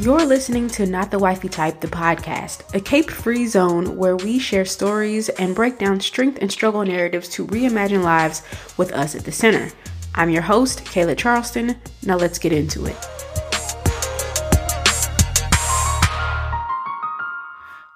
You're listening to Not the Wifey Type, the podcast, a cape free zone where we share stories and break down strength and struggle narratives to reimagine lives with us at the center. I'm your host, Kayla Charleston. Now let's get into it.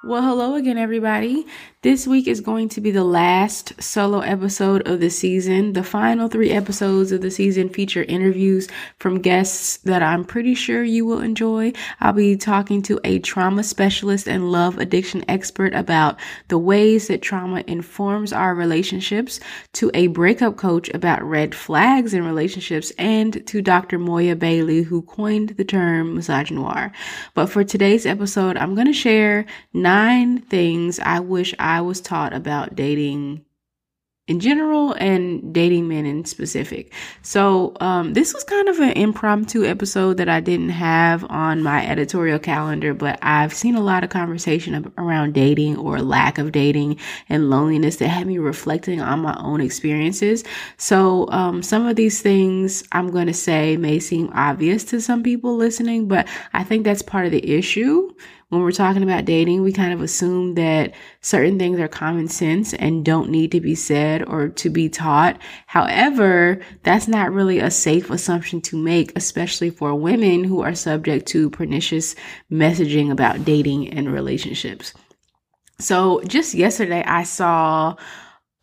Well, hello again, everybody. This week is going to be the last solo episode of the season. The final three episodes of the season feature interviews from guests that I'm pretty sure you will enjoy. I'll be talking to a trauma specialist and love addiction expert about the ways that trauma informs our relationships, to a breakup coach about red flags in relationships, and to Dr. Moya Bailey, who coined the term misogynoir. But for today's episode, I'm going to share nine things I wish I I was taught about dating in general and dating men in specific. So, um, this was kind of an impromptu episode that I didn't have on my editorial calendar, but I've seen a lot of conversation around dating or lack of dating and loneliness that had me reflecting on my own experiences. So, um, some of these things I'm going to say may seem obvious to some people listening, but I think that's part of the issue when we're talking about dating, we kind of assume that certain things are common sense and don't need to be said or to be taught. However, that's not really a safe assumption to make, especially for women who are subject to pernicious messaging about dating and relationships. So just yesterday, I saw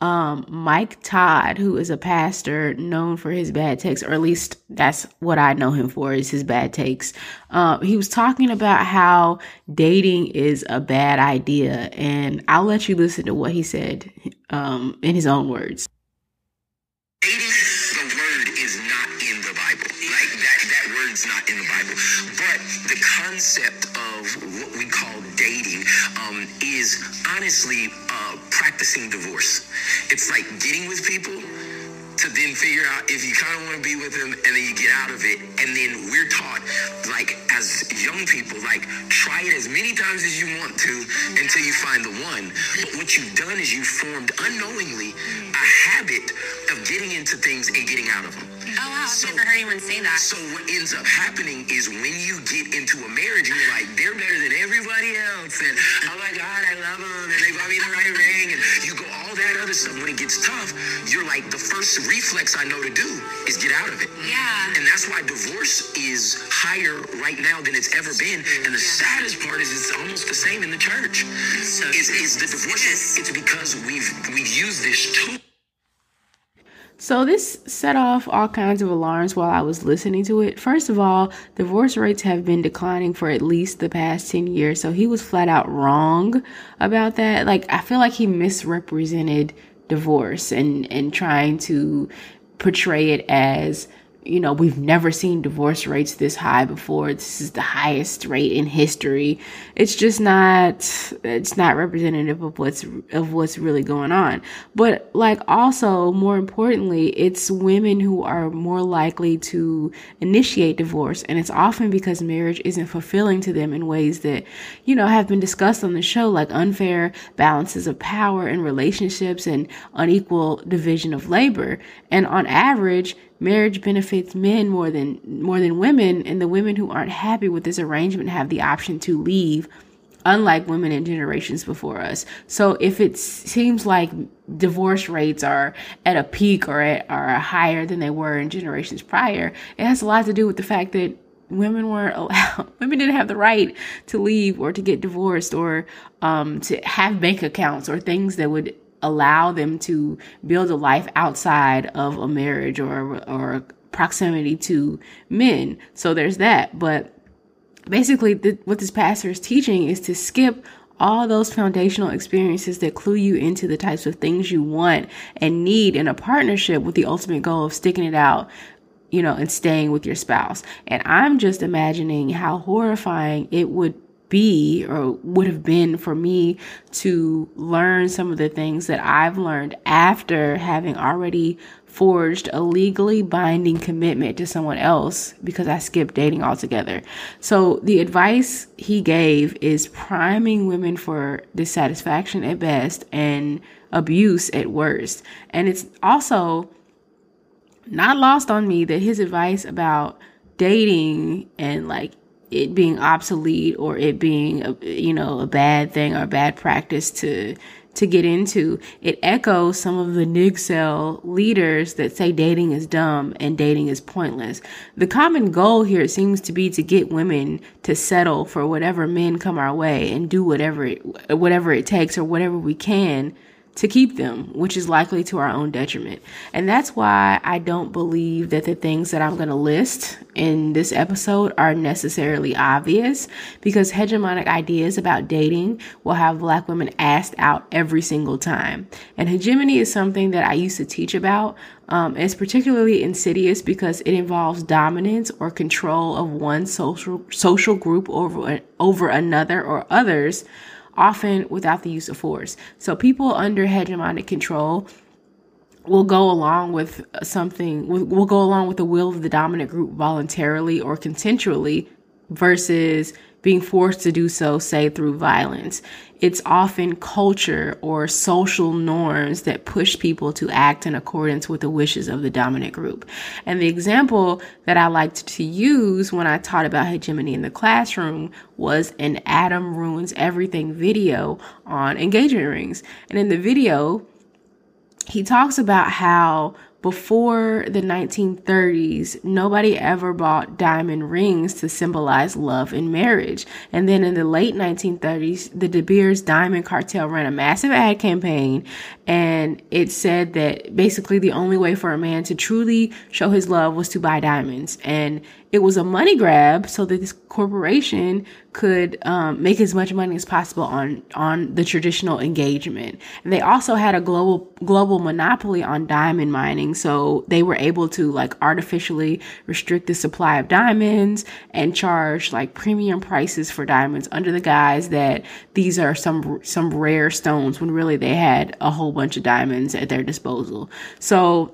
um, Mike Todd, who is a pastor known for his bad takes, or at least that's what I know him for is his bad takes. Um, he was talking about how dating is a bad idea, and I'll let you listen to what he said um, in his own words. Dating, the word is not in the Bible. Like that, that word's not in the Bible. But the concept of what we call dating um, is honestly uh, practicing divorce. It's like getting with people to then figure out if you kind of want to be with them and then you get out of it. And then we're taught, like, as young people, like, try it as many times as you want to until you find the one. But what you've done is you've formed unknowingly a habit of getting into things and getting out of them. Oh wow, I've never heard anyone say that. So what ends up happening is when you get into a marriage and you're like, they're better than everybody else, and oh my God, I love them, and they bought me the right ring, and you go all that other stuff. When it gets tough, you're like, the first reflex I know to do is get out of it. Yeah. And that's why divorce is higher right now than it's ever been. And the saddest part is it's almost the same in the church. So is, true. is the divorce? It's because we've we've used this tool. So this set off all kinds of alarms while I was listening to it. First of all, divorce rates have been declining for at least the past 10 years. So he was flat out wrong about that. Like I feel like he misrepresented divorce and and trying to portray it as you know, we've never seen divorce rates this high before. This is the highest rate in history. It's just not it's not representative of what's of what's really going on. But like also more importantly, it's women who are more likely to initiate divorce and it's often because marriage isn't fulfilling to them in ways that, you know, have been discussed on the show like unfair balances of power in relationships and unequal division of labor. And on average, marriage benefits men more than more than women and the women who aren't happy with this arrangement have the option to leave unlike women in generations before us. So if it seems like divorce rates are at a peak or at, are higher than they were in generations prior it has a lot to do with the fact that women weren't allowed women didn't have the right to leave or to get divorced or um, to have bank accounts or things that would allow them to build a life outside of a marriage or or proximity to men. So there's that. But basically, the, what this pastor is teaching is to skip all those foundational experiences that clue you into the types of things you want and need in a partnership with the ultimate goal of sticking it out you know, and staying with your spouse. And I'm just imagining how horrifying it would be or would have been for me to learn some of the things that I've learned after having already forged a legally binding commitment to someone else because I skipped dating altogether. So the advice he gave is priming women for dissatisfaction at best and abuse at worst. And it's also not lost on me that his advice about dating and like it being obsolete or it being a, you know a bad thing or a bad practice to to get into. It echoes some of the incel leaders that say dating is dumb and dating is pointless. The common goal here seems to be to get women to settle for whatever men come our way and do whatever it, whatever it takes or whatever we can to keep them, which is likely to our own detriment. And that's why I don't believe that the things that I'm going to list in this episode are necessarily obvious because hegemonic ideas about dating will have black women asked out every single time. And hegemony is something that I used to teach about. Um, it's particularly insidious because it involves dominance or control of one social social group over over another or others often without the use of force. So people under hegemonic control will go along with something, will, go along with the will of the dominant group voluntarily or consensually versus being forced to do so, say, through violence. It's often culture or social norms that push people to act in accordance with the wishes of the dominant group. And the example that I liked to use when I taught about hegemony in the classroom was an Adam Ruins Everything video on engagement rings. And in the video, he talks about how before the 1930s, nobody ever bought diamond rings to symbolize love and marriage. And then in the late 1930s, the De Beers Diamond Cartel ran a massive ad campaign and it said that basically the only way for a man to truly show his love was to buy diamonds. And it was a money grab so that this corporation could um, make as much money as possible on on the traditional engagement. And they also had a global global monopoly on diamond mining, so they were able to like artificially restrict the supply of diamonds and charge like premium prices for diamonds under the guise that these are some some rare stones when really they had a whole bunch of diamonds at their disposal. So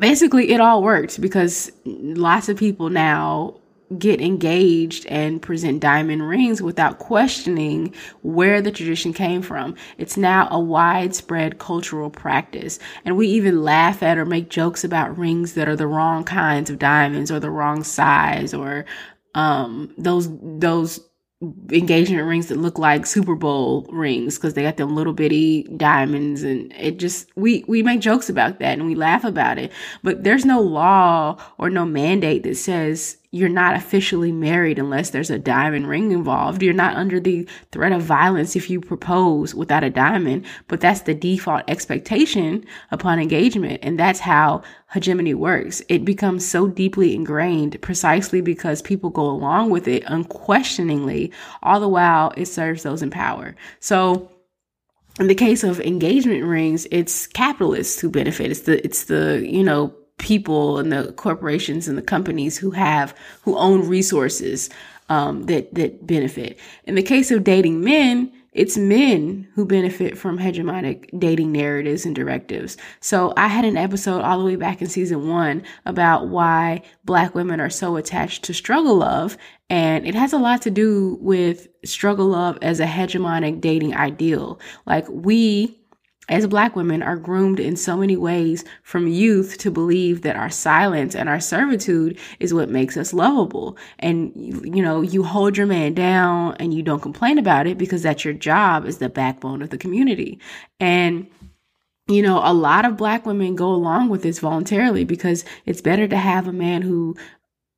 basically it all worked because lots of people now get engaged and present diamond rings without questioning where the tradition came from. It's now a widespread cultural practice. And we even laugh at or make jokes about rings that are the wrong kinds of diamonds or the wrong size or um those those engagement rings that look like Super Bowl rings because they got them little bitty diamonds and it just we we make jokes about that and we laugh about it. But there's no law or no mandate that says you're not officially married unless there's a diamond ring involved. You're not under the threat of violence if you propose without a diamond, but that's the default expectation upon engagement. And that's how hegemony works. It becomes so deeply ingrained precisely because people go along with it unquestioningly, all the while it serves those in power. So, in the case of engagement rings, it's capitalists who benefit. It's the, it's the, you know, people and the corporations and the companies who have who own resources um, that that benefit. In the case of dating men, it's men who benefit from hegemonic dating narratives and directives. So I had an episode all the way back in season one about why black women are so attached to struggle love. And it has a lot to do with struggle love as a hegemonic dating ideal. Like we as black women are groomed in so many ways from youth to believe that our silence and our servitude is what makes us lovable. And, you know, you hold your man down and you don't complain about it because that's your job as the backbone of the community. And, you know, a lot of black women go along with this voluntarily because it's better to have a man who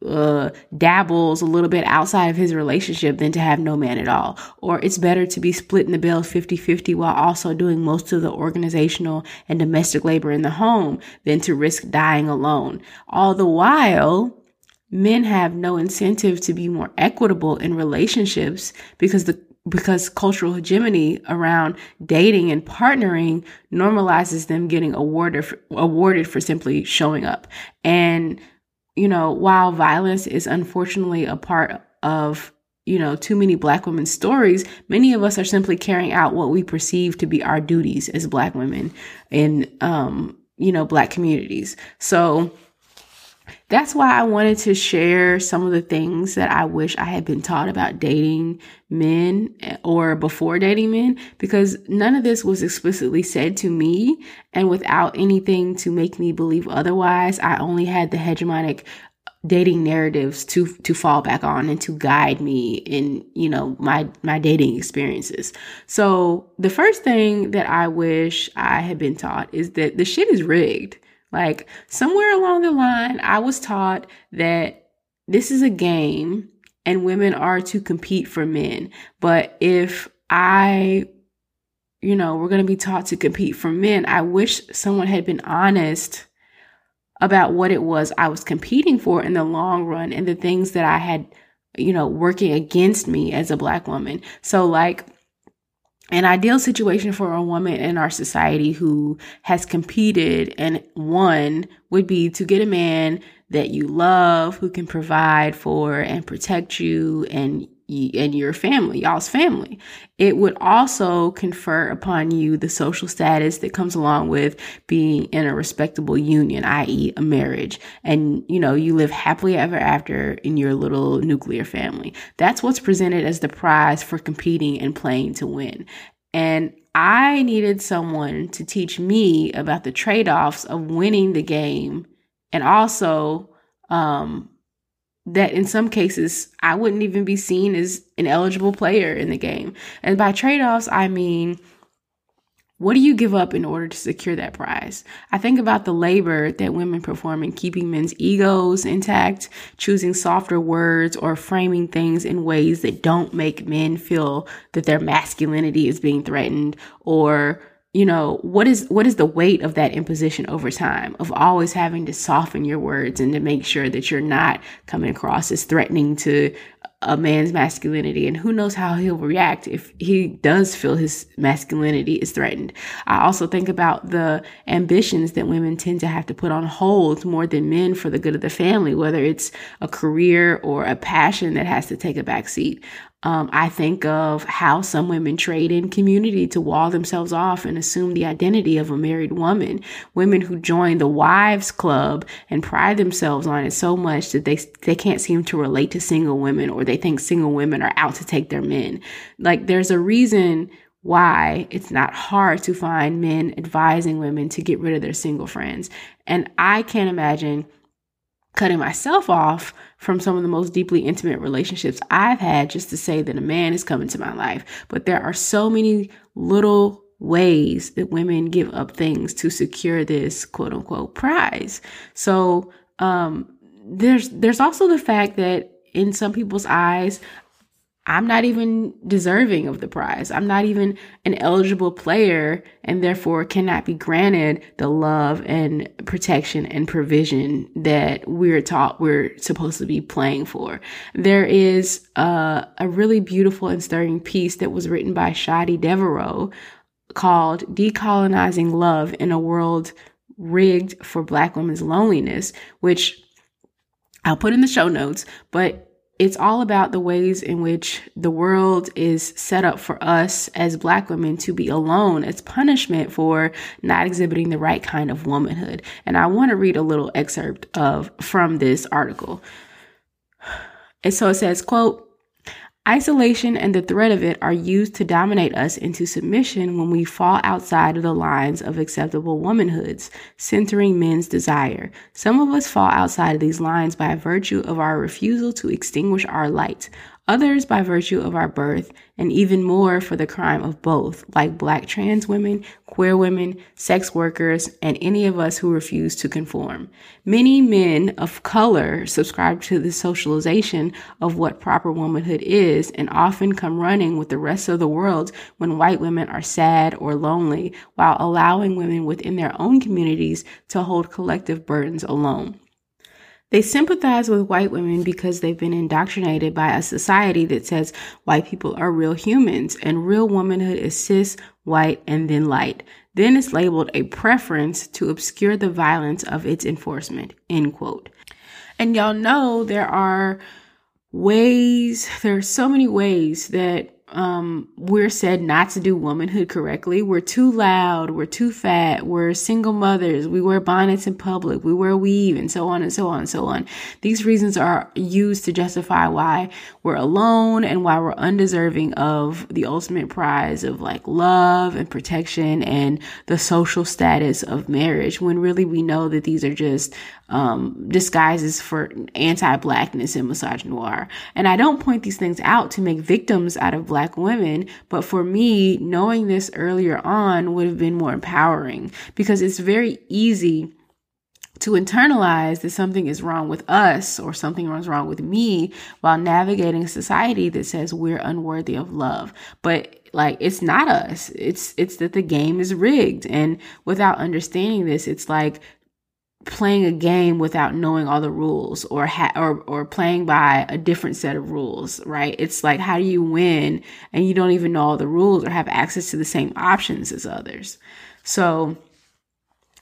uh, dabbles a little bit outside of his relationship than to have no man at all. Or it's better to be splitting the bill 50 50 while also doing most of the organizational and domestic labor in the home than to risk dying alone. All the while, men have no incentive to be more equitable in relationships because the because cultural hegemony around dating and partnering normalizes them getting awarded for, awarded for simply showing up. And you know, while violence is unfortunately a part of, you know, too many black women's stories, many of us are simply carrying out what we perceive to be our duties as black women in, um, you know, black communities. So, that's why I wanted to share some of the things that I wish I had been taught about dating men eh, or before dating men because none of this was explicitly said to me. And without anything to make me believe otherwise, I only had the hegemonic dating narratives to to fall back on and to guide me in you know my my dating experiences so the first thing that i wish i had been taught is that the shit is rigged like somewhere along the line i was taught that this is a game and women are to compete for men but if i you know we're going to be taught to compete for men i wish someone had been honest about what it was I was competing for in the long run and the things that I had, you know, working against me as a black woman. So like an ideal situation for a woman in our society who has competed and won would be to get a man that you love, who can provide for and protect you and and your family, y'all's family. It would also confer upon you the social status that comes along with being in a respectable union, i.e., a marriage. And, you know, you live happily ever after in your little nuclear family. That's what's presented as the prize for competing and playing to win. And I needed someone to teach me about the trade offs of winning the game and also, um, that in some cases I wouldn't even be seen as an eligible player in the game. And by trade offs, I mean, what do you give up in order to secure that prize? I think about the labor that women perform in keeping men's egos intact, choosing softer words, or framing things in ways that don't make men feel that their masculinity is being threatened or you know what is what is the weight of that imposition over time of always having to soften your words and to make sure that you're not coming across as threatening to a man's masculinity and who knows how he'll react if he does feel his masculinity is threatened. I also think about the ambitions that women tend to have to put on hold more than men for the good of the family, whether it's a career or a passion that has to take a back seat. Um, I think of how some women trade in community to wall themselves off and assume the identity of a married woman. Women who join the wives club and pride themselves on it so much that they they can't seem to relate to single women or they think single women are out to take their men. Like there's a reason why it's not hard to find men advising women to get rid of their single friends. And I can't imagine cutting myself off from some of the most deeply intimate relationships I've had just to say that a man is coming to my life. But there are so many little ways that women give up things to secure this quote unquote prize. So, um, there's, there's also the fact that in some people's eyes, I'm not even deserving of the prize. I'm not even an eligible player and therefore cannot be granted the love and protection and provision that we're taught we're supposed to be playing for. There is a, a really beautiful and stirring piece that was written by Shadi Devereaux called Decolonizing Love in a World Rigged for Black Women's Loneliness, which I'll put in the show notes, but it's all about the ways in which the world is set up for us as black women to be alone as punishment for not exhibiting the right kind of womanhood. And I want to read a little excerpt of from this article. And so it says, quote, Isolation and the threat of it are used to dominate us into submission when we fall outside of the lines of acceptable womanhoods, centering men's desire. Some of us fall outside of these lines by virtue of our refusal to extinguish our light, others by virtue of our birth, and even more for the crime of both, like black trans women, queer women, sex workers, and any of us who refuse to conform. Many men of color subscribe to the socialization of what proper womanhood is and often come running with the rest of the world when white women are sad or lonely, while allowing women within their own communities to hold collective burdens alone. They sympathize with white women because they've been indoctrinated by a society that says white people are real humans and real womanhood is cis, white, and then light. Then it's labeled a preference to obscure the violence of its enforcement. End quote. And y'all know there are ways, there are so many ways that um, we're said not to do womanhood correctly. We're too loud. We're too fat. We're single mothers. We wear bonnets in public. We wear weave and so on and so on and so on. These reasons are used to justify why we're alone and why we're undeserving of the ultimate prize of like love and protection and the social status of marriage when really we know that these are just um, disguises for anti-blackness and misogynoir. And I don't point these things out to make victims out of black women, but for me, knowing this earlier on would have been more empowering because it's very easy to internalize that something is wrong with us or something is wrong with me while navigating a society that says we're unworthy of love. But like it's not us. It's it's that the game is rigged. And without understanding this, it's like playing a game without knowing all the rules or ha- or or playing by a different set of rules, right? It's like how do you win and you don't even know all the rules or have access to the same options as others. So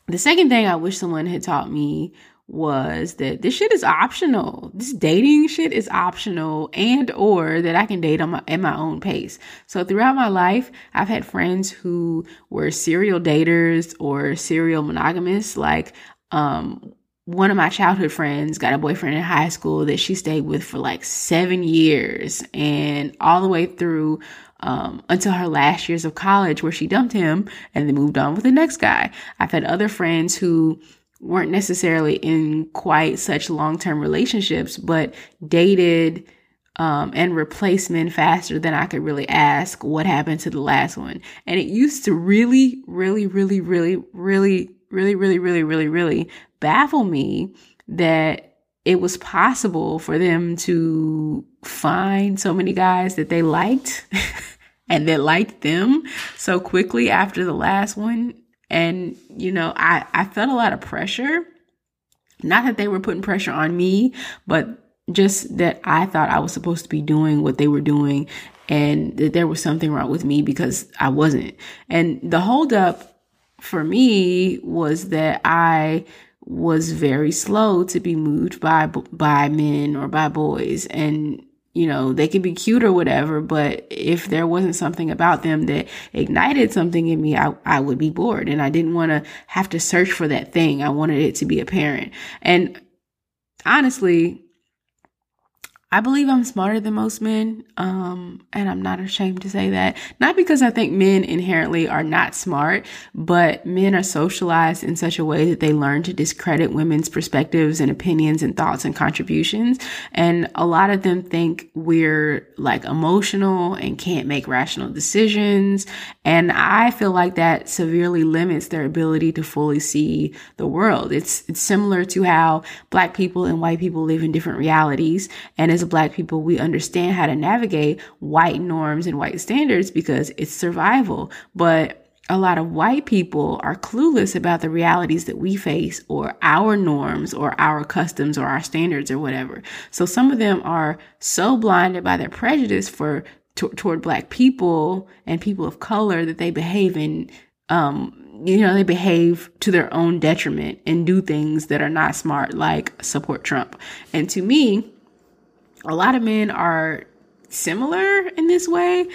the second thing I wish someone had taught me was that this shit is optional. This dating shit is optional and or that I can date on my, at my own pace. So throughout my life, I've had friends who were serial daters or serial monogamists. Like um, one of my childhood friends got a boyfriend in high school that she stayed with for like seven years and all the way through um, until her last years of college where she dumped him and then moved on with the next guy. I've had other friends who weren't necessarily in quite such long-term relationships, but dated um, and replaced men faster than I could really ask what happened to the last one. And it used to really, really, really, really, really really, really, really, really, really baffle me that it was possible for them to find so many guys that they liked and that liked them so quickly after the last one. And, you know, I, I felt a lot of pressure. Not that they were putting pressure on me, but just that I thought I was supposed to be doing what they were doing and that there was something wrong with me because I wasn't. And the holdup for me was that I was very slow to be moved by by men or by boys. And you know they could be cute or whatever but if there wasn't something about them that ignited something in me I, I would be bored. And I didn't want to have to search for that thing. I wanted it to be apparent. And honestly I believe I'm smarter than most men, um, and I'm not ashamed to say that. Not because I think men inherently are not smart, but men are socialized in such a way that they learn to discredit women's perspectives and opinions and thoughts and contributions. And a lot of them think we're like emotional and can't make rational decisions. And I feel like that severely limits their ability to fully see the world. It's, it's similar to how black people and white people live in different realities. And as as black people, we understand how to navigate white norms and white standards because it's survival. But a lot of white people are clueless about the realities that we face or our norms or our customs or our standards or whatever. So some of them are so blinded by their prejudice for t- toward black people and people of color that they behave in um, you know, they behave to their own detriment and do things that are not smart, like support Trump. And to me, a lot of men are similar in this way.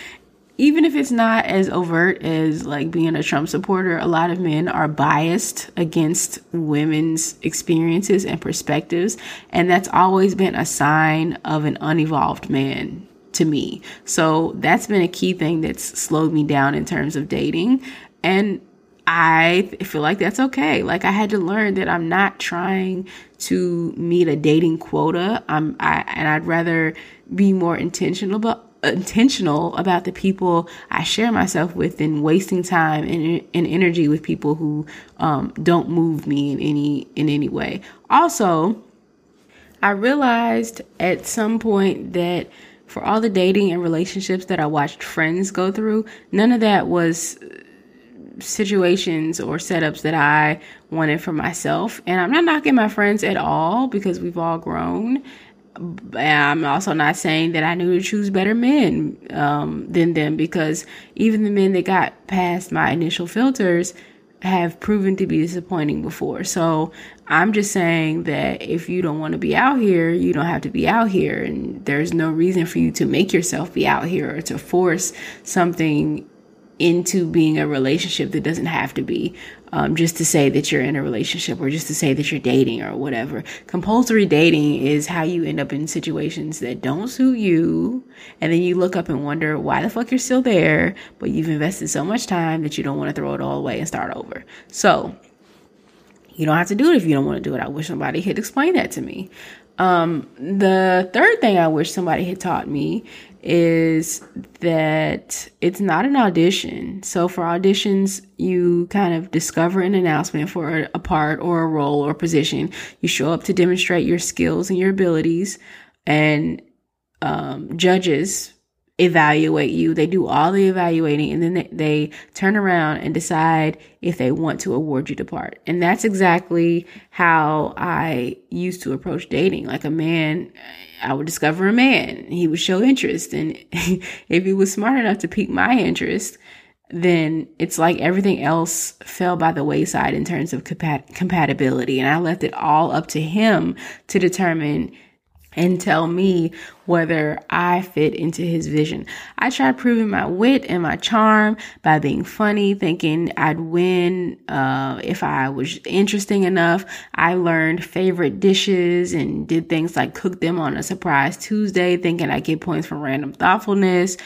Even if it's not as overt as like being a Trump supporter, a lot of men are biased against women's experiences and perspectives. And that's always been a sign of an unevolved man to me. So that's been a key thing that's slowed me down in terms of dating. And I feel like that's okay. Like I had to learn that I'm not trying to meet a dating quota. I'm I and I'd rather be more intentional about intentional about the people I share myself with than wasting time and, and energy with people who um, don't move me in any in any way. Also, I realized at some point that for all the dating and relationships that I watched friends go through, none of that was situations or setups that I wanted for myself. And I'm not knocking my friends at all because we've all grown. I'm also not saying that I knew to choose better men um, than them because even the men that got past my initial filters have proven to be disappointing before. So I'm just saying that if you don't want to be out here, you don't have to be out here. And there's no reason for you to make yourself be out here or to force something into being a relationship that doesn't have to be um, just to say that you're in a relationship or just to say that you're dating or whatever. Compulsory dating is how you end up in situations that don't suit you. And then you look up and wonder why the fuck you're still there, but you've invested so much time that you don't want to throw it all away and start over. So, You don't have to do it if you don't want to do it. I wish somebody had explained that to me. Um, the third thing I wish somebody had taught me is that it's not an audition. So for auditions, you kind of discover an announcement for a part or a role or position. You show up to demonstrate your skills and your abilities, and um, judges evaluate you. They do all the evaluating and then they, they, turn around and decide if they want to award you the part. And that's exactly how I used to approach dating. Like a man, I would discover a man. He would show interest. And if he was smart enough to pique my interest, then it's like everything else fell by the wayside in terms of compat- compatibility. And I left it all up to him to determine and tell me whether I fit into his vision. I tried proving my wit and my charm by being funny, thinking I'd win uh, if I was interesting enough. I learned favorite dishes and did things like cook them on a surprise Tuesday, thinking I'd get points for random thoughtfulness.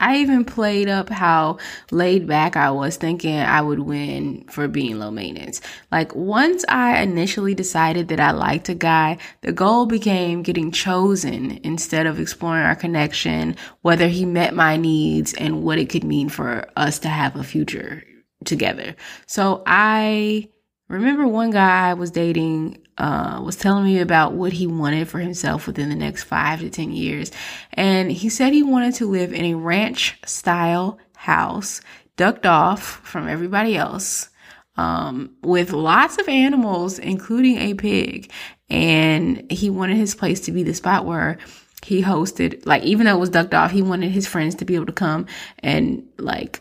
I even played up how laid back I was thinking I would win for being low maintenance. Like once I initially decided that I liked a guy, the goal became getting chosen instead of exploring our connection, whether he met my needs and what it could mean for us to have a future together. So I remember one guy I was dating uh, was telling me about what he wanted for himself within the next five to 10 years. And he said he wanted to live in a ranch style house, ducked off from everybody else, um, with lots of animals, including a pig. And he wanted his place to be the spot where he hosted, like, even though it was ducked off, he wanted his friends to be able to come and, like,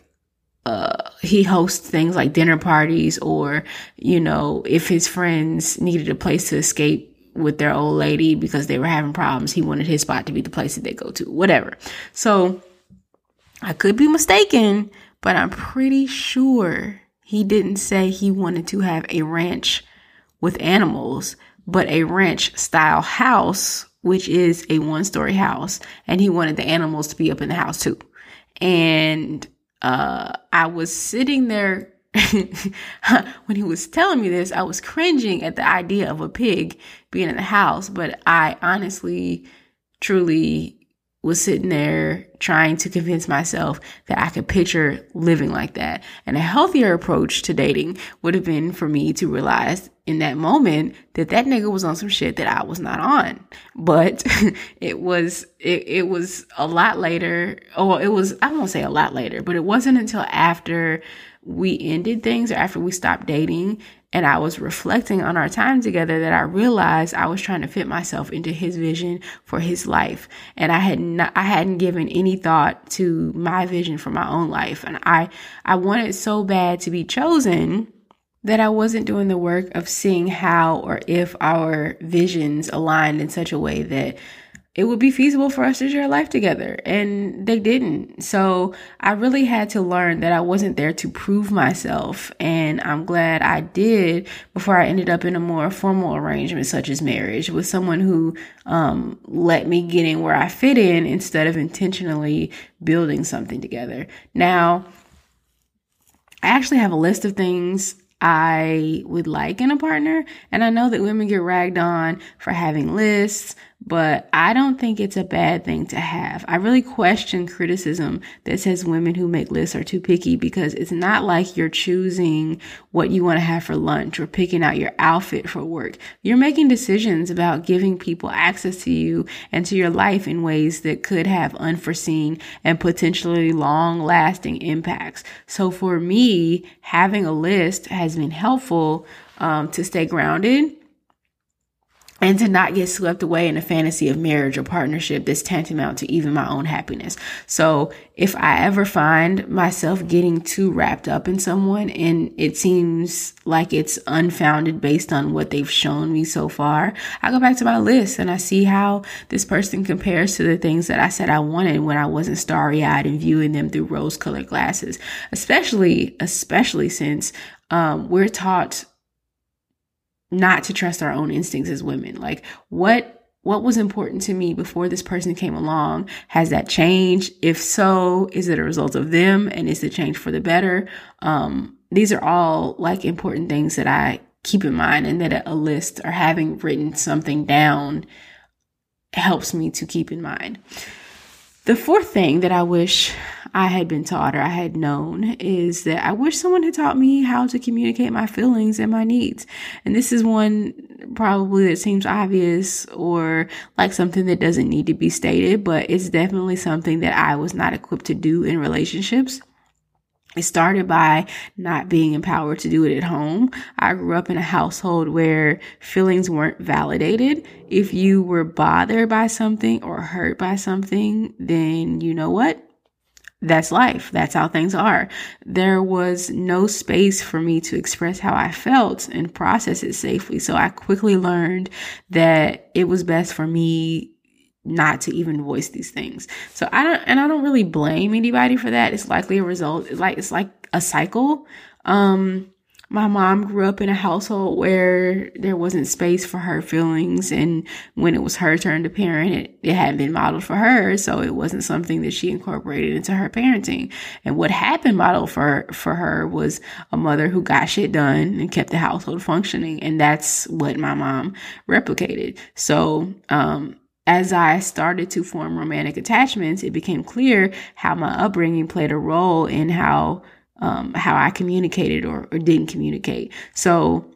uh, he hosts things like dinner parties or, you know, if his friends needed a place to escape with their old lady because they were having problems, he wanted his spot to be the place that they go to, whatever. So I could be mistaken, but I'm pretty sure he didn't say he wanted to have a ranch with animals, but a ranch style house, which is a one story house. And he wanted the animals to be up in the house too. And uh, I was sitting there when he was telling me this, I was cringing at the idea of a pig being in the house, but I honestly, truly was sitting there trying to convince myself that I could picture living like that. And a healthier approach to dating would have been for me to realize in that moment that that nigga was on some shit that I was not on. But it was, it, it was a lot later. Oh, it was, I won't say a lot later, but it wasn't until after we ended things or after we stopped dating and I was reflecting on our time together that I realized I was trying to fit myself into his vision for his life. And I had not, I hadn't given any thought to my vision for my own life. And I, I wanted so bad to be chosen that I wasn't doing the work of seeing how or if our visions aligned in such a way that it would be feasible for us to share life together. And they didn't. So I really had to learn that I wasn't there to prove myself. And I'm glad I did before I ended up in a more formal arrangement, such as marriage, with someone who um, let me get in where I fit in instead of intentionally building something together. Now, I actually have a list of things I would like in a partner. And I know that women get ragged on for having lists, but I don't think it's a bad thing to have. I really question criticism that says women who make lists are too picky because it's not like you're choosing what you want to have for lunch or picking out your outfit for work. You're making decisions about giving people access to you and to your life in ways that could have unforeseen and potentially long lasting impacts. So for me, having a list has been helpful um, to stay grounded and to not get swept away in a fantasy of marriage or partnership that's tantamount to even my own happiness. So if I ever find myself getting too wrapped up in someone and it seems like it's unfounded based on what they've shown me so far, I go back to my list and I see how this person compares to the things that I said I wanted when I wasn't starry eyed and viewing them through rose colored glasses, especially, especially since um, we're taught not to trust our own instincts as women. Like what what was important to me before this person came along? Has that changed? If so, is it a result of them and is the change for the better? Um, these are all like important things that I keep in mind and that a list or having written something down helps me to keep in mind. The fourth thing that I wish I had been taught or I had known is that I wish someone had taught me how to communicate my feelings and my needs. And this is one probably that seems obvious or like something that doesn't need to be stated, but it's definitely something that I was not equipped to do in relationships. It started by not being empowered to do it at home. I grew up in a household where feelings weren't validated. If you were bothered by something or hurt by something, then you know what? That's life. That's how things are. There was no space for me to express how I felt and process it safely. So I quickly learned that it was best for me not to even voice these things. So I don't, and I don't really blame anybody for that. It's likely a result. It's like, it's like a cycle. Um, my mom grew up in a household where there wasn't space for her feelings. And when it was her turn to parent, it, it hadn't been modeled for her. So it wasn't something that she incorporated into her parenting. And what happened modeled for, for her was a mother who got shit done and kept the household functioning. And that's what my mom replicated. So, um, as I started to form romantic attachments, it became clear how my upbringing played a role in how um, how I communicated or, or didn't communicate. So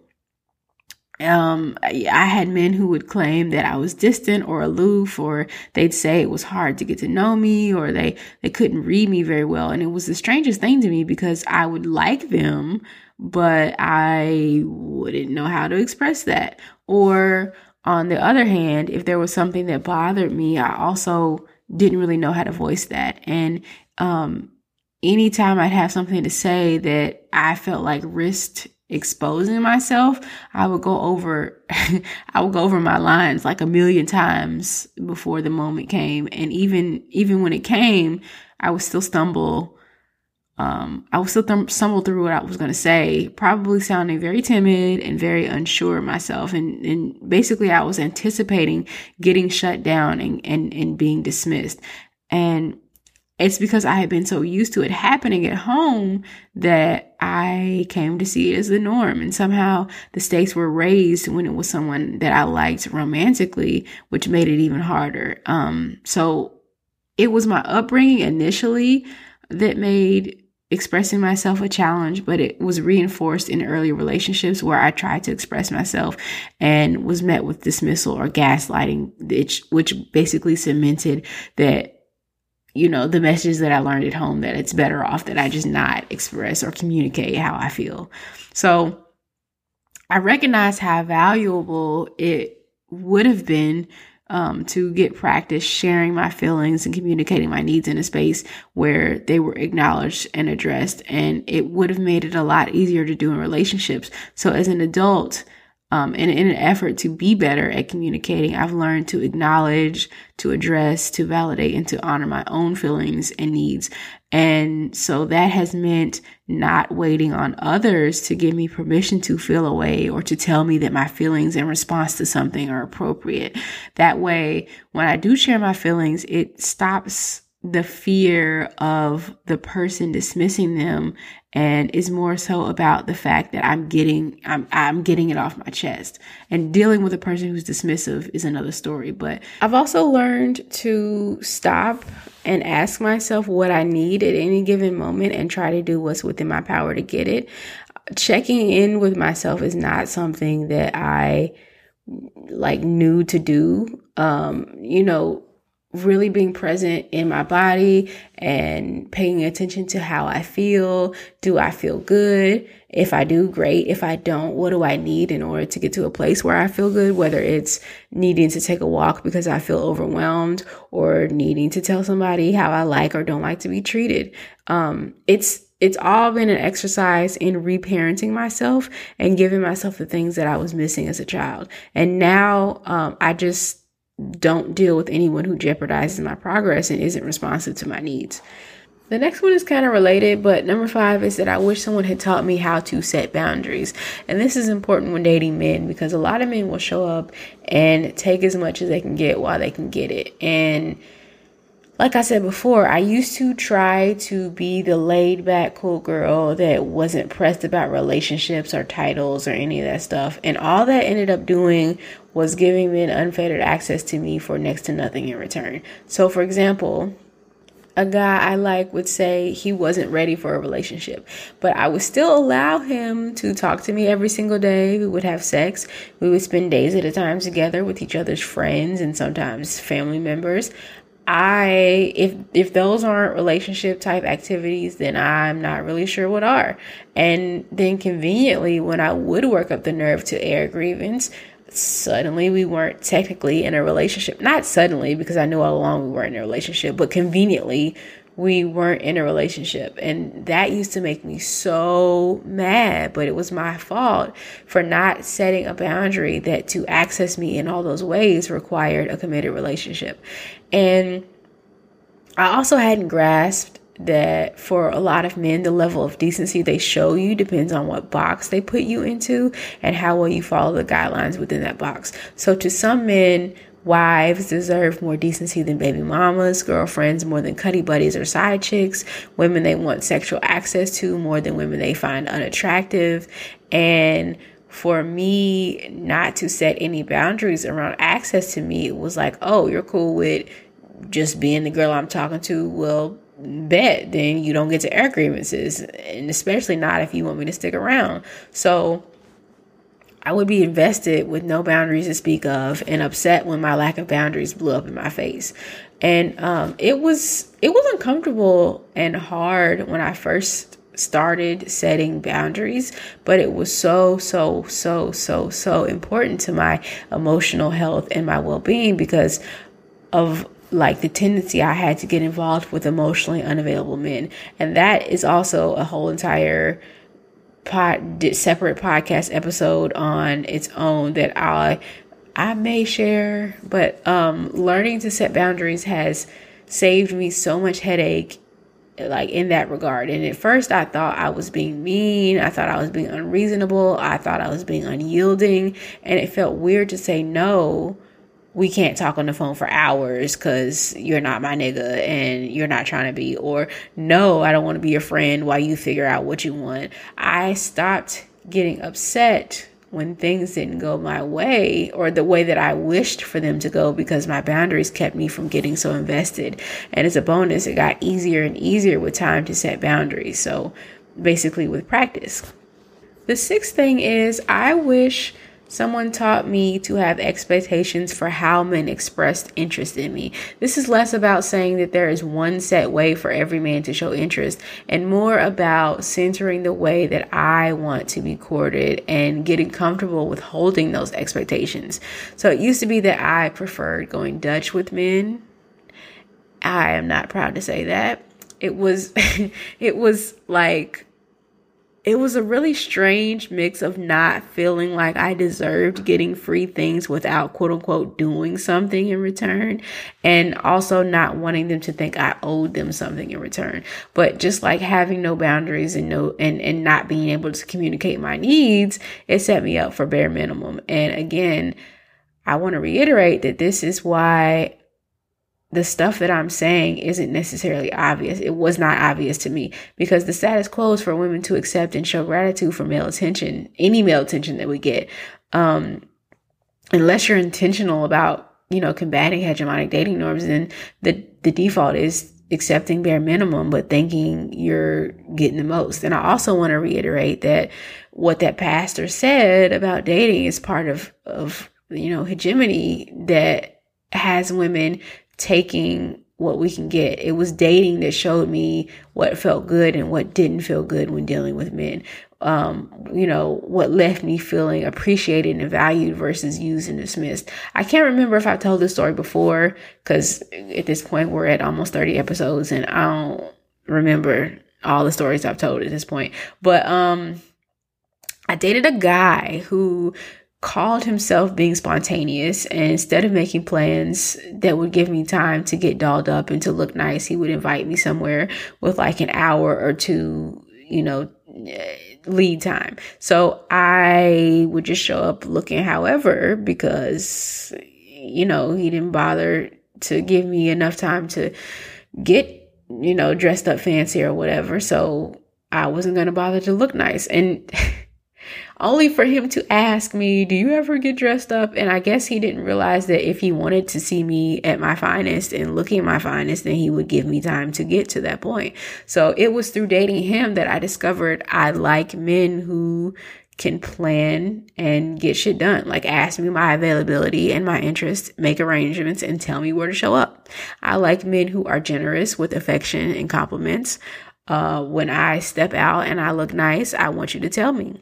um, I had men who would claim that I was distant or aloof, or they'd say it was hard to get to know me, or they, they couldn't read me very well. And it was the strangest thing to me because I would like them, but I wouldn't know how to express that. Or on the other hand, if there was something that bothered me, I also didn't really know how to voice that. And um, anytime I'd have something to say that I felt like risked exposing myself, I would go over I would go over my lines like a million times before the moment came. And even even when it came, I would still stumble um, I was still th- stumble through what I was going to say, probably sounding very timid and very unsure of myself. And, and basically I was anticipating getting shut down and, and, and being dismissed. And it's because I had been so used to it happening at home that I came to see it as the norm. And somehow the stakes were raised when it was someone that I liked romantically, which made it even harder. Um, so it was my upbringing initially that made expressing myself a challenge, but it was reinforced in early relationships where I tried to express myself and was met with dismissal or gaslighting, which, basically cemented that you know, the message that I learned at home that it's better off that I just not express or communicate how I feel. So I recognize how valuable it would have been um, to get practice sharing my feelings and communicating my needs in a space where they were acknowledged and addressed. And it would have made it a lot easier to do in relationships. So as an adult, um, and in an effort to be better at communicating, I've learned to acknowledge, to address, to validate, and to honor my own feelings and needs. And so that has meant not waiting on others to give me permission to feel a way or to tell me that my feelings in response to something are appropriate. That way, when I do share my feelings, it stops the fear of the person dismissing them and is more so about the fact that I'm getting I'm I'm getting it off my chest. And dealing with a person who's dismissive is another story, but I've also learned to stop and ask myself what I need at any given moment and try to do what's within my power to get it. Checking in with myself is not something that I like knew to do. Um, you know, really being present in my body and paying attention to how I feel. Do I feel good? If I do, great. If I don't, what do I need in order to get to a place where I feel good? Whether it's needing to take a walk because I feel overwhelmed or needing to tell somebody how I like or don't like to be treated. Um, it's, it's all been an exercise in reparenting myself and giving myself the things that I was missing as a child. And now, um, I just, don't deal with anyone who jeopardizes my progress and isn't responsive to my needs. The next one is kind of related, but number five is that I wish someone had taught me how to set boundaries. And this is important when dating men because a lot of men will show up and take as much as they can get while they can get it. And like I said before, I used to try to be the laid back, cool girl that wasn't pressed about relationships or titles or any of that stuff. And all that ended up doing was giving men unfettered access to me for next to nothing in return. So, for example, a guy I like would say he wasn't ready for a relationship, but I would still allow him to talk to me every single day. We would have sex. We would spend days at a time together with each other's friends and sometimes family members. I if if those aren't relationship type activities, then I'm not really sure what are. And then conveniently when I would work up the nerve to air grievance, suddenly we weren't technically in a relationship. Not suddenly because I knew all along we weren't in a relationship, but conveniently we weren't in a relationship. And that used to make me so mad, but it was my fault for not setting a boundary that to access me in all those ways required a committed relationship. And I also hadn't grasped that for a lot of men, the level of decency they show you depends on what box they put you into and how well you follow the guidelines within that box. So, to some men, wives deserve more decency than baby mamas, girlfriends more than cuddy buddies or side chicks, women they want sexual access to more than women they find unattractive. And for me not to set any boundaries around access to me, was like, oh, you're cool with just being the girl I'm talking to, well, bet then you don't get to air grievances, and especially not if you want me to stick around. So I would be invested with no boundaries to speak of, and upset when my lack of boundaries blew up in my face. And um, it was it was uncomfortable and hard when I first started setting boundaries, but it was so, so, so, so, so important to my emotional health and my well being because of like the tendency I had to get involved with emotionally unavailable men. And that is also a whole entire pod separate podcast episode on its own that I I may share, but um learning to set boundaries has saved me so much headache like in that regard. And at first I thought I was being mean, I thought I was being unreasonable, I thought I was being unyielding, and it felt weird to say no we can't talk on the phone for hours because you're not my nigga and you're not trying to be, or no, I don't want to be your friend while you figure out what you want. I stopped getting upset when things didn't go my way or the way that I wished for them to go because my boundaries kept me from getting so invested. And as a bonus, it got easier and easier with time to set boundaries. So basically, with practice. The sixth thing is, I wish Someone taught me to have expectations for how men expressed interest in me. This is less about saying that there is one set way for every man to show interest and more about centering the way that I want to be courted and getting comfortable with holding those expectations. So it used to be that I preferred going Dutch with men. I am not proud to say that. It was it was like it was a really strange mix of not feeling like I deserved getting free things without quote unquote doing something in return and also not wanting them to think I owed them something in return. But just like having no boundaries and no and, and not being able to communicate my needs, it set me up for bare minimum. And again, I want to reiterate that this is why the stuff that I'm saying isn't necessarily obvious. It was not obvious to me because the status quo is for women to accept and show gratitude for male attention, any male attention that we get. Um, unless you're intentional about, you know, combating hegemonic dating norms, then the, the default is accepting bare minimum, but thinking you're getting the most. And I also want to reiterate that what that pastor said about dating is part of, of, you know, hegemony that has women taking what we can get. It was dating that showed me what felt good and what didn't feel good when dealing with men. Um, you know, what left me feeling appreciated and valued versus used and dismissed. I can't remember if I've told this story before because at this point we're at almost 30 episodes and I don't remember all the stories I've told at this point. But um I dated a guy who called himself being spontaneous and instead of making plans that would give me time to get dolled up and to look nice he would invite me somewhere with like an hour or two you know eh, lead time so i would just show up looking however because you know he didn't bother to give me enough time to get, you know, dressed up fancy or whatever. So I wasn't going to bother to look nice. And only for him to ask me, Do you ever get dressed up? And I guess he didn't realize that if he wanted to see me at my finest and looking my finest, then he would give me time to get to that point. So it was through dating him that I discovered I like men who can plan and get shit done. Like ask me my availability and my interests, make arrangements, and tell me where to show up. I like men who are generous with affection and compliments. Uh, when I step out and I look nice, I want you to tell me.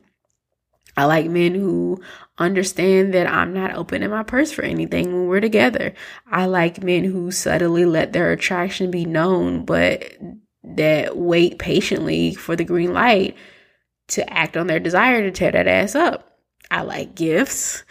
I like men who understand that I'm not opening my purse for anything when we're together. I like men who subtly let their attraction be known, but that wait patiently for the green light to act on their desire to tear that ass up. I like gifts.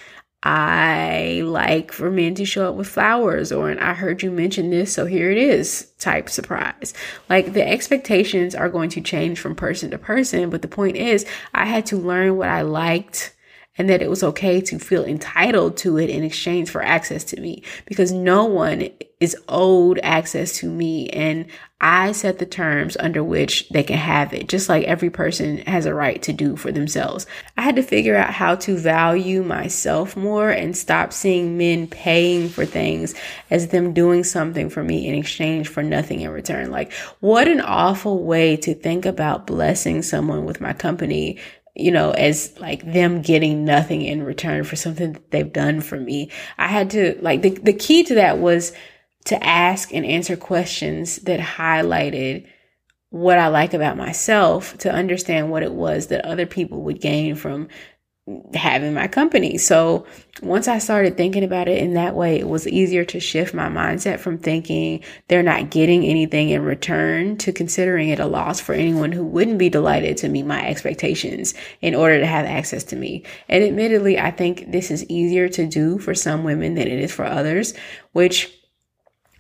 I like for men to show up with flowers or an I heard you mention this, so here it is type surprise. Like the expectations are going to change from person to person, but the point is, I had to learn what I liked and that it was okay to feel entitled to it in exchange for access to me because no one is owed access to me and I set the terms under which they can have it, just like every person has a right to do for themselves. I had to figure out how to value myself more and stop seeing men paying for things as them doing something for me in exchange for nothing in return. Like, what an awful way to think about blessing someone with my company you know, as like them getting nothing in return for something that they've done for me. I had to like the, the key to that was to ask and answer questions that highlighted what I like about myself to understand what it was that other people would gain from having my company. So once I started thinking about it in that way, it was easier to shift my mindset from thinking they're not getting anything in return to considering it a loss for anyone who wouldn't be delighted to meet my expectations in order to have access to me. And admittedly, I think this is easier to do for some women than it is for others, which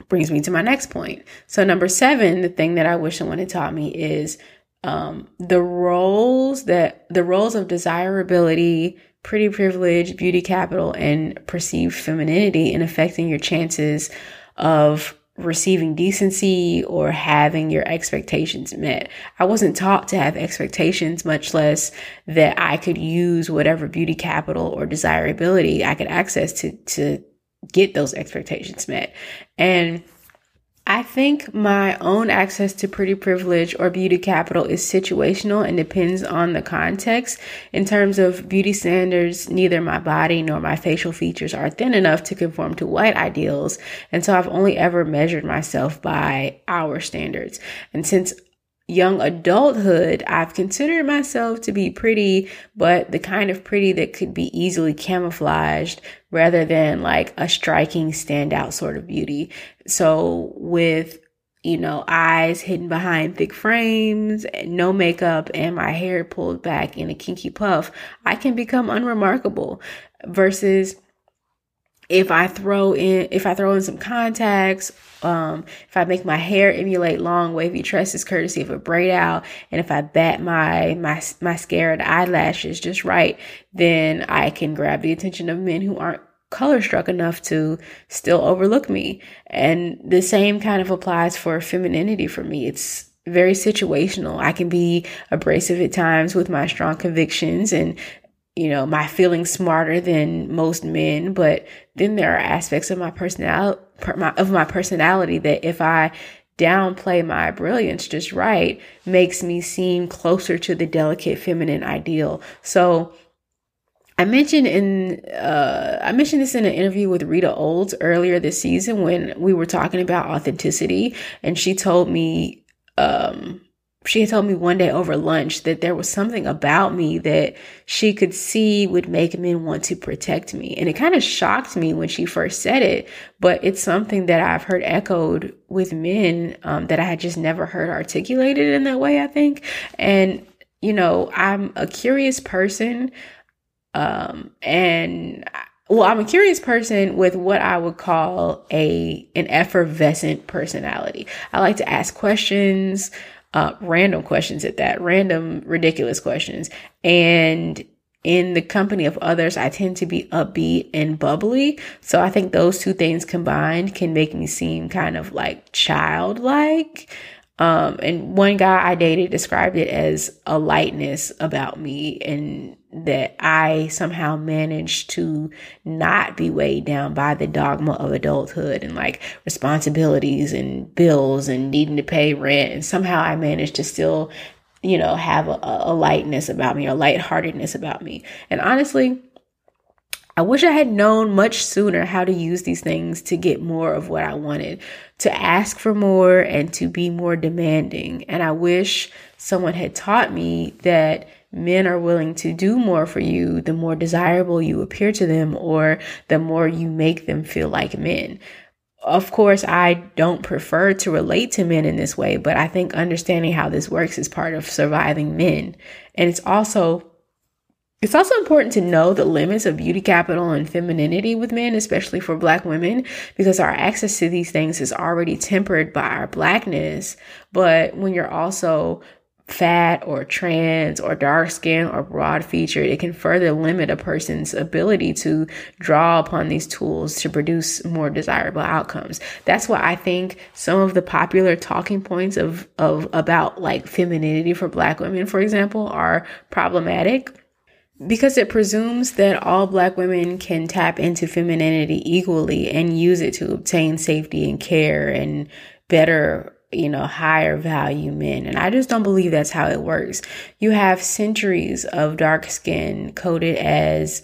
brings me to my next point. So number seven, the thing that I wish someone had taught me is um, the roles that the roles of desirability, pretty privilege, beauty capital, and perceived femininity in affecting your chances of receiving decency or having your expectations met. I wasn't taught to have expectations, much less that I could use whatever beauty capital or desirability I could access to, to get those expectations met. And I think my own access to pretty privilege or beauty capital is situational and depends on the context. In terms of beauty standards, neither my body nor my facial features are thin enough to conform to white ideals. And so I've only ever measured myself by our standards. And since young adulthood, I've considered myself to be pretty, but the kind of pretty that could be easily camouflaged rather than like a striking standout sort of beauty. So with you know, eyes hidden behind thick frames, no makeup, and my hair pulled back in a kinky puff, I can become unremarkable versus if I throw in if I throw in some contacts, um, if I make my hair emulate long wavy tresses courtesy of a braid out, and if I bat my my mascara and eyelashes just right, then I can grab the attention of men who aren't color struck enough to still overlook me. And the same kind of applies for femininity for me. It's very situational. I can be abrasive at times with my strong convictions and you know, my feeling smarter than most men, but then there are aspects of my personality of my personality that if I downplay my brilliance just right makes me seem closer to the delicate feminine ideal. So I mentioned in uh, I mentioned this in an interview with Rita Olds earlier this season when we were talking about authenticity, and she told me um, she had told me one day over lunch that there was something about me that she could see would make men want to protect me. And it kind of shocked me when she first said it, but it's something that I've heard echoed with men um, that I had just never heard articulated in that way, I think. And, you know, I'm a curious person. Um, and well, I'm a curious person with what I would call a an effervescent personality. I like to ask questions uh, random questions at that, random, ridiculous questions. And in the company of others, I tend to be upbeat and bubbly. So I think those two things combined can make me seem kind of like childlike. Um, and one guy I dated described it as a lightness about me and that I somehow managed to not be weighed down by the dogma of adulthood and like responsibilities and bills and needing to pay rent. And somehow I managed to still you know, have a, a lightness about me or lightheartedness about me. And honestly, I wish I had known much sooner how to use these things to get more of what I wanted, to ask for more and to be more demanding. And I wish someone had taught me that men are willing to do more for you the more desirable you appear to them or the more you make them feel like men of course, I don't prefer to relate to men in this way, but I think understanding how this works is part of surviving men. And it's also it's also important to know the limits of beauty capital and femininity with men, especially for black women, because our access to these things is already tempered by our blackness. But when you're also fat or trans or dark skin or broad featured, it can further limit a person's ability to draw upon these tools to produce more desirable outcomes. That's why I think some of the popular talking points of, of about like femininity for black women, for example, are problematic because it presumes that all black women can tap into femininity equally and use it to obtain safety and care and better you know, higher value men. And I just don't believe that's how it works. You have centuries of dark skin coded as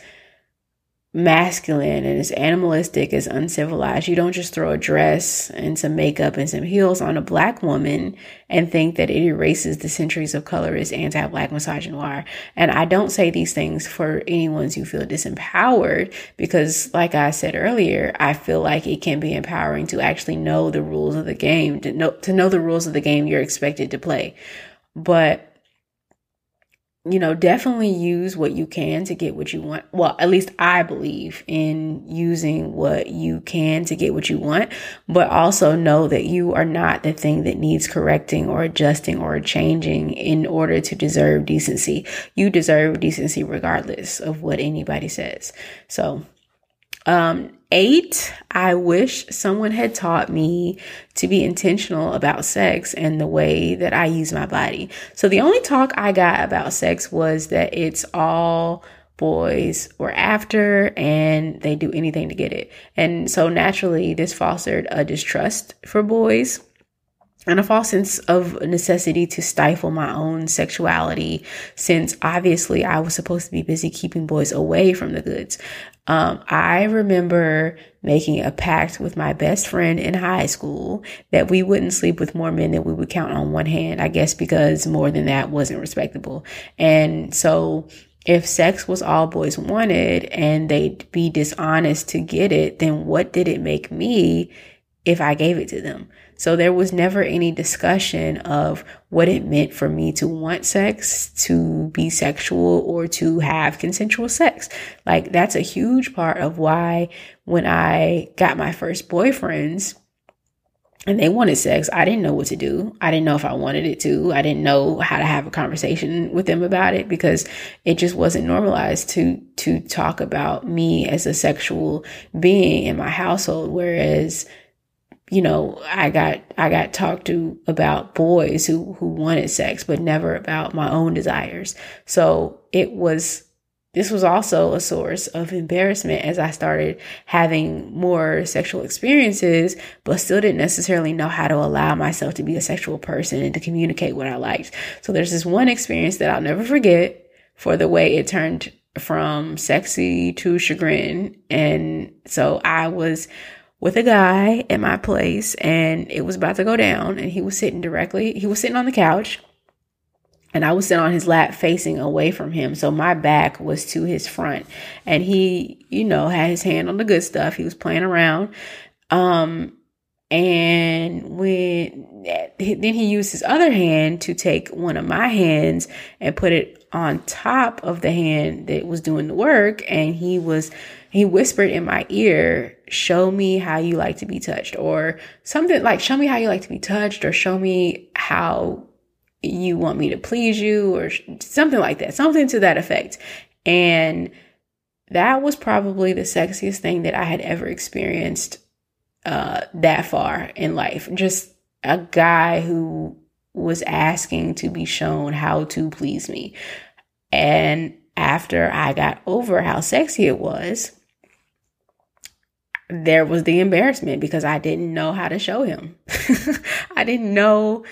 masculine and as animalistic as uncivilized. You don't just throw a dress and some makeup and some heels on a black woman and think that it erases the centuries of colorist anti-black misogynoir. And I don't say these things for anyone who feel disempowered because like I said earlier, I feel like it can be empowering to actually know the rules of the game, to know to know the rules of the game you're expected to play. But you know, definitely use what you can to get what you want. Well, at least I believe in using what you can to get what you want, but also know that you are not the thing that needs correcting or adjusting or changing in order to deserve decency. You deserve decency regardless of what anybody says. So, um, eight, I wish someone had taught me to be intentional about sex and the way that I use my body. So the only talk I got about sex was that it's all boys were after and they do anything to get it. And so naturally, this fostered a distrust for boys and a false sense of necessity to stifle my own sexuality since obviously I was supposed to be busy keeping boys away from the goods. Um, I remember making a pact with my best friend in high school that we wouldn't sleep with more men than we would count on one hand. I guess because more than that wasn't respectable. And so if sex was all boys wanted and they'd be dishonest to get it, then what did it make me if I gave it to them? So there was never any discussion of what it meant for me to want sex, to be sexual, or to have consensual sex. Like that's a huge part of why when I got my first boyfriends, and they wanted sex. I didn't know what to do. I didn't know if I wanted it to. I didn't know how to have a conversation with them about it because it just wasn't normalized to to talk about me as a sexual being in my household. Whereas you know, I got I got talked to about boys who who wanted sex, but never about my own desires. So it was this was also a source of embarrassment as I started having more sexual experiences, but still didn't necessarily know how to allow myself to be a sexual person and to communicate what I liked. So there's this one experience that I'll never forget for the way it turned from sexy to chagrin. And so I was with a guy at my place and it was about to go down and he was sitting directly he was sitting on the couch and I was sitting on his lap facing away from him. So my back was to his front and he you know had his hand on the good stuff. He was playing around. Um and when then he used his other hand to take one of my hands and put it on top of the hand that was doing the work and he was he whispered in my ear, show me how you like to be touched or something like show me how you like to be touched or show me how you want me to please you or something like that, something to that effect. And that was probably the sexiest thing that I had ever experienced uh, that far in life. Just a guy who was asking to be shown how to please me. And after I got over how sexy it was, there was the embarrassment because I didn't know how to show him. I didn't know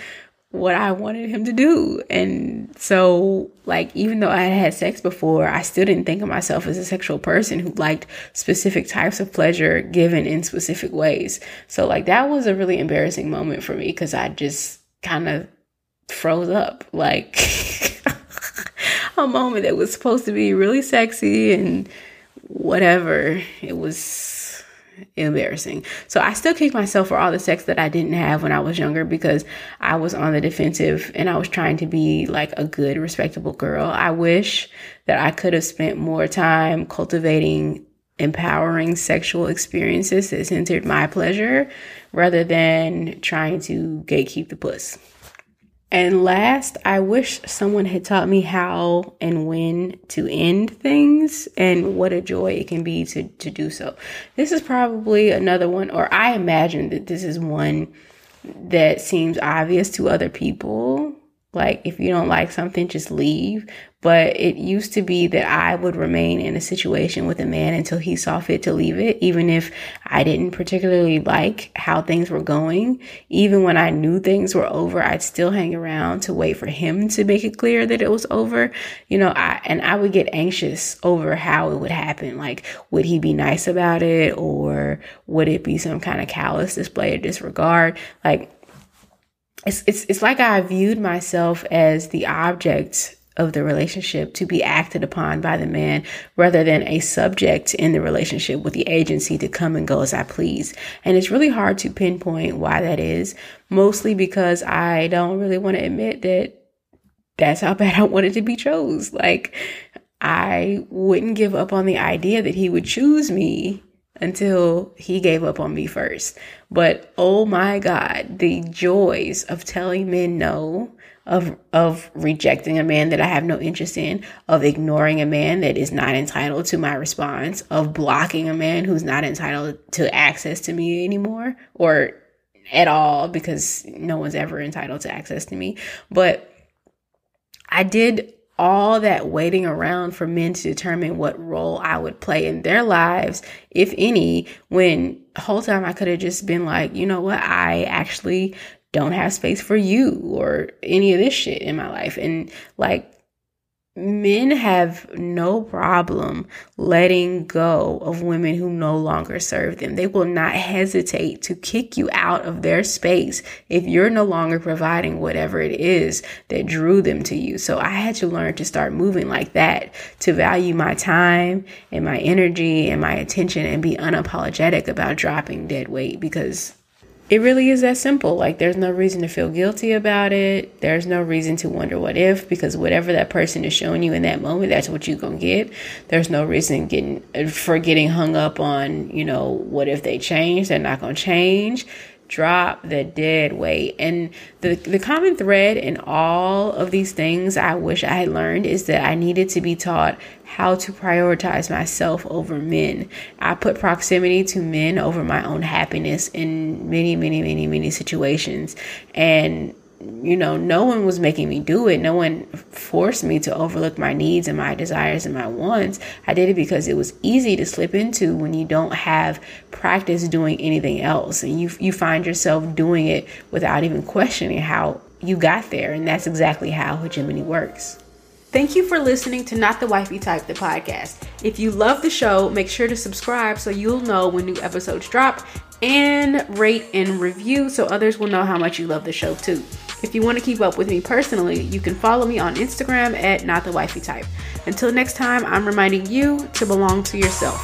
what I wanted him to do. And so, like, even though I had had sex before, I still didn't think of myself as a sexual person who liked specific types of pleasure given in specific ways. So, like, that was a really embarrassing moment for me because I just kind of froze up. Like, a moment that was supposed to be really sexy and whatever. It was embarrassing. So I still kick myself for all the sex that I didn't have when I was younger because I was on the defensive and I was trying to be like a good, respectable girl. I wish that I could have spent more time cultivating empowering sexual experiences that centered my pleasure rather than trying to gatekeep the puss. And last, I wish someone had taught me how and when to end things and what a joy it can be to, to do so. This is probably another one, or I imagine that this is one that seems obvious to other people like, if you don't like something, just leave. But it used to be that I would remain in a situation with a man until he saw fit to leave it, even if I didn't particularly like how things were going. Even when I knew things were over, I'd still hang around to wait for him to make it clear that it was over. You know, I, and I would get anxious over how it would happen. Like, would he be nice about it or would it be some kind of callous display of disregard? Like, it's, it's, it's like I viewed myself as the object of the relationship to be acted upon by the man rather than a subject in the relationship with the agency to come and go as I please. And it's really hard to pinpoint why that is, mostly because I don't really want to admit that that's how bad I wanted to be chose. Like, I wouldn't give up on the idea that he would choose me until he gave up on me first. But oh my God, the joys of telling men no, of of rejecting a man that I have no interest in, of ignoring a man that is not entitled to my response, of blocking a man who's not entitled to access to me anymore or at all because no one's ever entitled to access to me. But I did all that waiting around for men to determine what role I would play in their lives, if any, when whole time I could have just been like, you know what, I actually don't have space for you or any of this shit in my life. And like, men have no problem letting go of women who no longer serve them. They will not hesitate to kick you out of their space if you're no longer providing whatever it is that drew them to you. So I had to learn to start moving like that, to value my time and my energy and my attention and be unapologetic about dropping dead weight because it really is that simple. Like, there's no reason to feel guilty about it. There's no reason to wonder what if, because whatever that person is showing you in that moment, that's what you're to get. There's no reason getting for getting hung up on, you know, what if they change? They're not to change drop the dead weight. And the, the common thread in all of these things I wish I had learned is that I needed to be taught how to prioritize myself over men. I put proximity to men over my own happiness in many, many, many, many situations. And you know, no one was making me do it. No one forced me to overlook my needs and my desires and my wants. I did it because it was easy to slip into when you don't have practice doing anything else. And you, you find yourself doing it without even questioning how you got there. And that's exactly how hegemony works. Thank you for listening to Not the Wifey Type, the podcast. If you love the show, make sure to subscribe so you'll know when new episodes drop and rate and review so others will know how much you love the show too. If you want to keep up with me personally, you can follow me on Instagram at Not the Wifey Type. Until next time, I'm reminding you to belong to yourself.